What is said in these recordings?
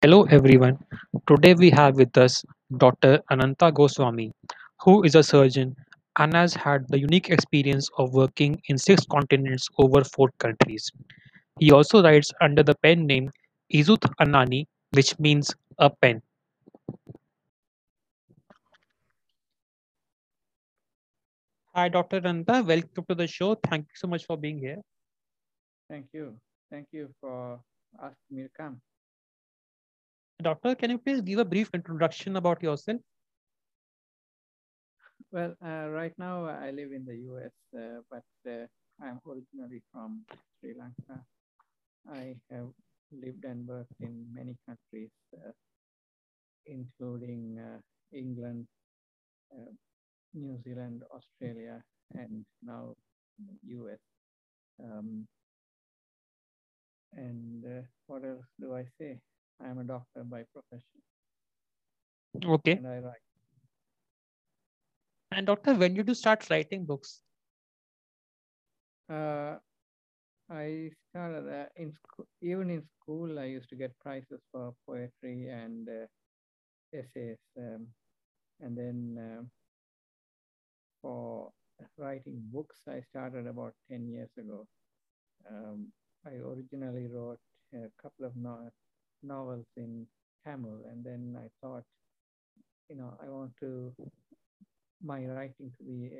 Hello everyone. Today we have with us Dr. Ananta Goswami, who is a surgeon and has had the unique experience of working in six continents over four countries. He also writes under the pen name Izut Anani, which means a pen. Hi, Dr. Ananta. Welcome to the show. Thank you so much for being here. Thank you. Thank you for asking me to come. Doctor, can you please give a brief introduction about yourself? Well, uh, right now I live in the US, uh, but uh, I'm originally from Sri Lanka. I have lived and worked in many countries, uh, including uh, England, uh, New Zealand, Australia, and now US. Um, and what else do I say? I'm a doctor by profession. Okay. And I write. And doctor, when did you start writing books? Uh, I started uh, in school, even in school. I used to get prizes for poetry and uh, essays, um, and then uh, for writing books, I started about ten years ago. Um, I originally wrote a couple of no novels in Tamil, and then I thought, you know, I want to my writing to be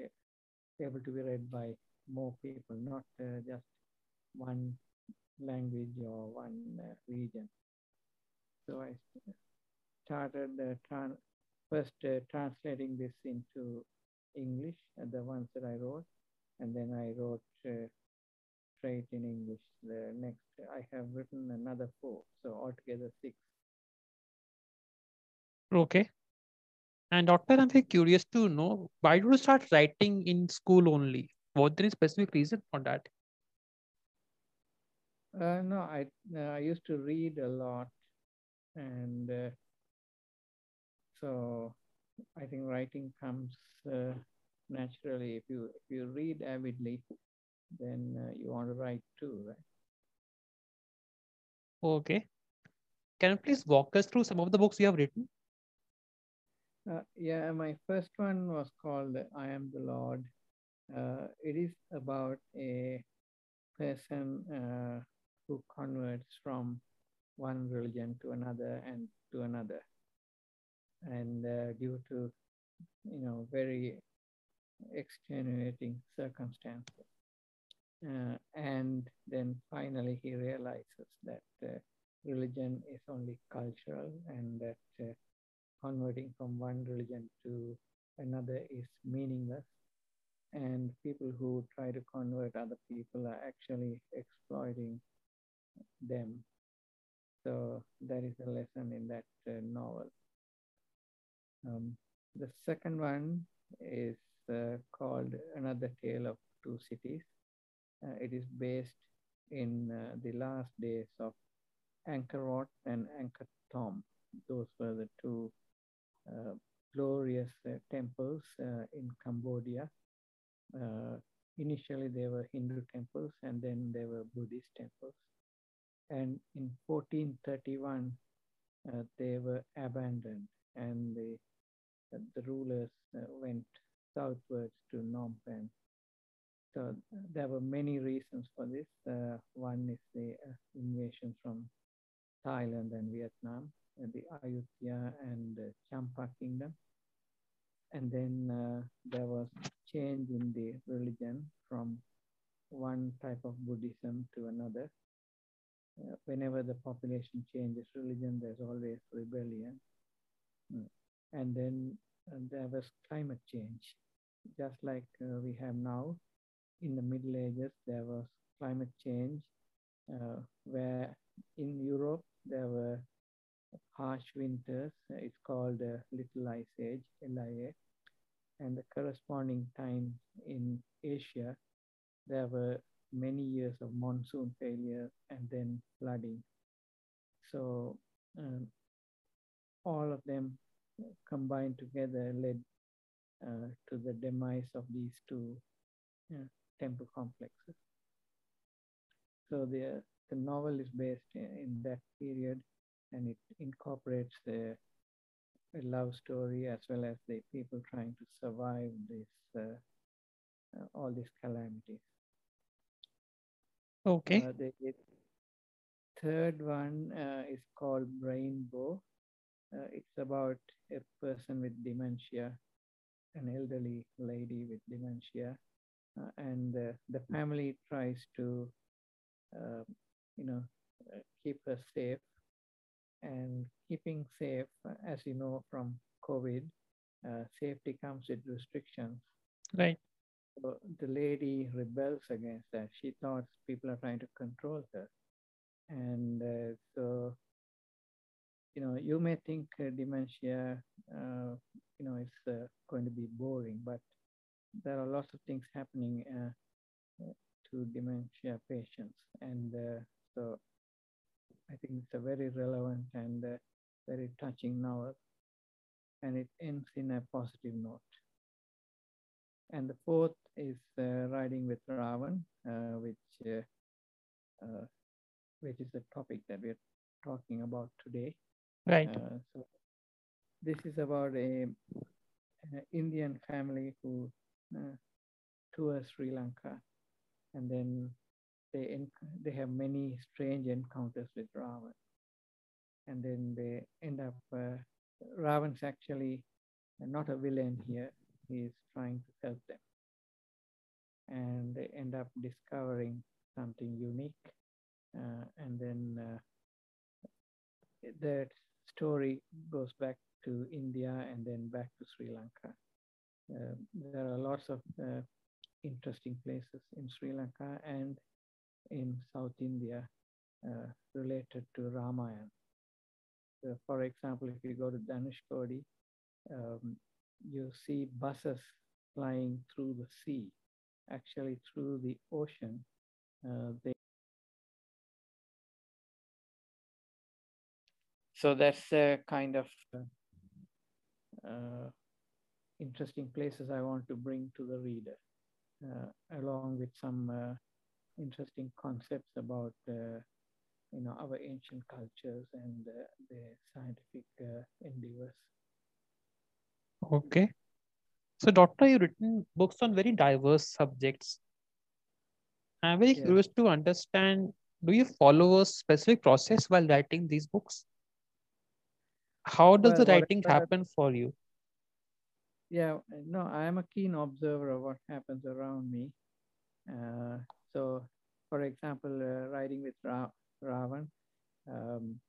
able to be read by more people, not uh, just one language or one uh, region. So I started uh, tran first uh, translating this into English, the ones that I wrote, and then I wrote straight in English. The next, I have written another four, so altogether six. Okay. And doctor, I'm very curious to know why did you start writing in school only? Was there any specific reason for that? Uh, no, I uh, I used to read a lot, and uh, so I think writing comes uh, naturally. If you if you read avidly, then uh, you want to write too, right? Okay. Can you please walk us through some of the books you have written? Uh, yeah, my first one was called I Am the Lord. Uh, it is about a person uh, who converts from one religion to another and to another. And uh, due to, you know, very extenuating circumstances. Uh, and then finally he realizes that uh, religion is only cultural and that uh, converting from one religion to another is meaningless. And people who try to convert other people are actually exploiting them. So that is a lesson in that uh, novel. Um, the second one is uh, called Another Tale of Two Cities. Uh, it is based in uh, the last days of Angkor and Angkor Thom. Those were the two uh, glorious uh, temples uh, in Cambodia. initially, they were Hindu temples and then they were Buddhist temples. And in 1431, they were abandoned and the, the rulers went southwards to Phnom Penh. So there were many reasons for this. Uh, one is the uh, invasion from Thailand and Vietnam and the Ayutthaya and Champa kingdom. And then uh, there was change in the religion from one type of Buddhism to another. Uh, whenever the population changes religion, there's always rebellion. Mm. And then uh, there was climate change. Just like uh, we have now, in the Middle Ages, there was climate change uh, where in Europe there were harsh winters. It's called uh, Little Ice Age, LIA. And the corresponding time in Asia, there were many years of monsoon failure and then flooding. So um, all of them combined together led uh, to the demise of these two uh, temple complexes. So the, the novel is based in that period and it incorporates the a love story as well as the people trying to survive this uh, uh, all these calamities. Okay. Uh, the third one uh, is called Brainbow. Uh, it's about a person with dementia, an elderly lady with dementia, and uh, the family tries to, uh, you know, uh, keep her safe. And keeping safe, uh, as you know from COVID, uh, safety comes with restrictions. Right. So the lady rebels against that. She thought people are trying to control her. And uh, so, you know, you may think uh, dementia, uh, you know, is uh, going to be boring, but there are lots of things happening uh, to dementia patients. And uh, so I think it's a very relevant and uh, very touching novel. And it ends in a positive note. And the fourth is uh, Riding with Ravan, uh, which uh, uh, which is the topic that we're talking about today. Right. Uh, so this is about a, an Indian family who tours Sri Lanka, and then they they have many strange encounters with Ravan, and then they end up. Uh, Ravan's actually not a villain here; he is trying to help them, and they end up discovering something unique, uh, and then. Uh, that story goes back to India and then back to Sri Lanka. Uh, there are lots of uh, interesting places in Sri Lanka and in South India uh, related to Ramayana. So for example, if you go to Dhanushkodi, um, you see buses flying through the sea, actually through the ocean. Uh, they so that's a kind of uh, interesting places I want to bring to the reader, uh, along with some uh, interesting concepts about uh, you know our ancient cultures and uh, the scientific uh, endeavors. Okay. So, Doctor, you've written books on very diverse subjects. I'm very Yeah. curious to understand do you follow a specific process while writing these books? How does the writing happen for you? Yeah, no, I am a keen observer of what happens around me. Uh, so, for example, uh, riding with Ra- Ravan, um,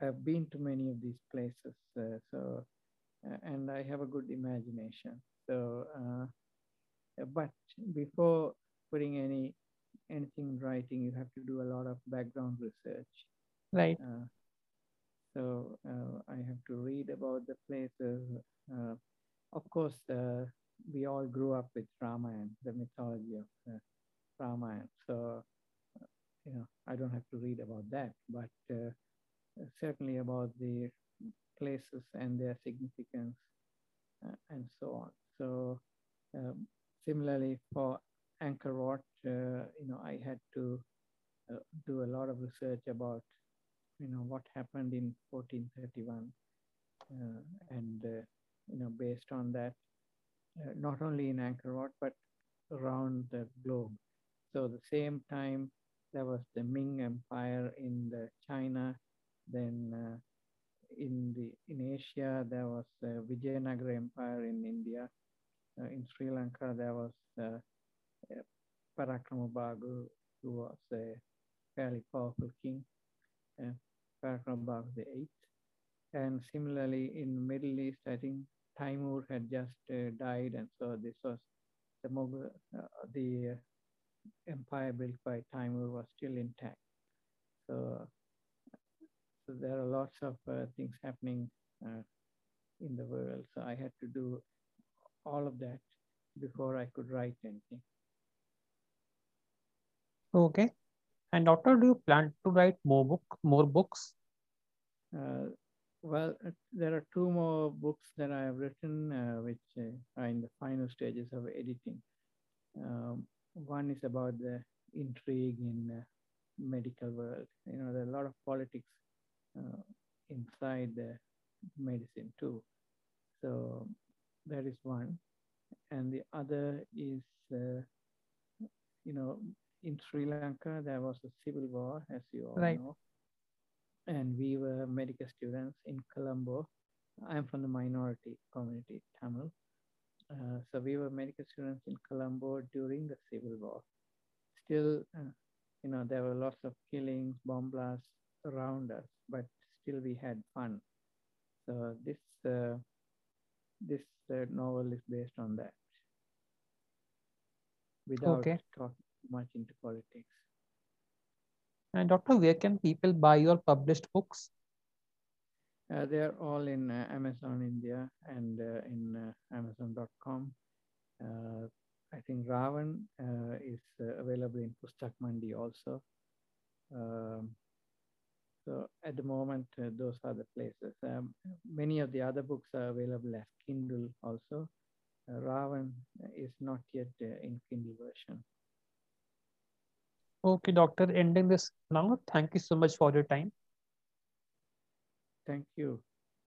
I've been to many of these places. Uh, so, uh, and I have a good imagination. So, uh, but before putting any anything in writing, you have to do a lot of background research. Right. Uh, so uh, I have to read about the places. Of course, we all grew up with Ramayana, the mythology of uh, Ramayana. So, you know, I don't have to read about that, but uh, certainly about the places and their significance uh, and so on. So, um, similarly for Angkor Wat, uh, you know, I had to uh, do a lot of research about you know what happened in 1431 uh, and uh, you know based on that uh, not only in Angkor Wat but around the globe. So the same time there was the Ming Empire in the China then uh, in the in Asia there was the Vijayanagara Empire in India. Uh, in Sri Lanka there was uh, Parakramabahu who was a fairly powerful king. Uh, Parakramabahu the eighth. And similarly, in the Middle East, I think Timur had just uh, died, and so this was the Mughal, uh, the uh, empire built by Timur was still intact. So, so there are lots of uh, things happening uh, in the world. So I had to do all of that before I could write anything. Okay. And Doctor, do you plan to write more book, more books? Uh, well, uh, there are two more books that I have written, uh, which uh, are in the final stages of editing. Um, one is about the intrigue in uh, medical world. You know, there are a lot of politics uh, inside the medicine too. So that is one. And the other is, uh, you know, in Sri Lanka, there was a civil war, as you all Right. know. And we were medical students in Colombo. I'm from the minority community, Tamil. Uh, so we were medical students in Colombo during the civil war. Still, uh, you know, there were lots of killings, bomb blasts around us, but still we had fun. So this uh, this uh, novel is based on that, without Okay. talking much into politics. And Doctor, where can people buy your published books? Uh, they are all in uh, Amazon India and uh, in uh, Amazon.com. Uh, I think Ravan uh, is available in Pustak Mandi also. Um, so at the moment, those are the places. Um, many of the other books are available as Kindle also. Ravan is not yet in Kindle version. Okay, Doctor, ending this now. Thank you so much for your time. Thank you.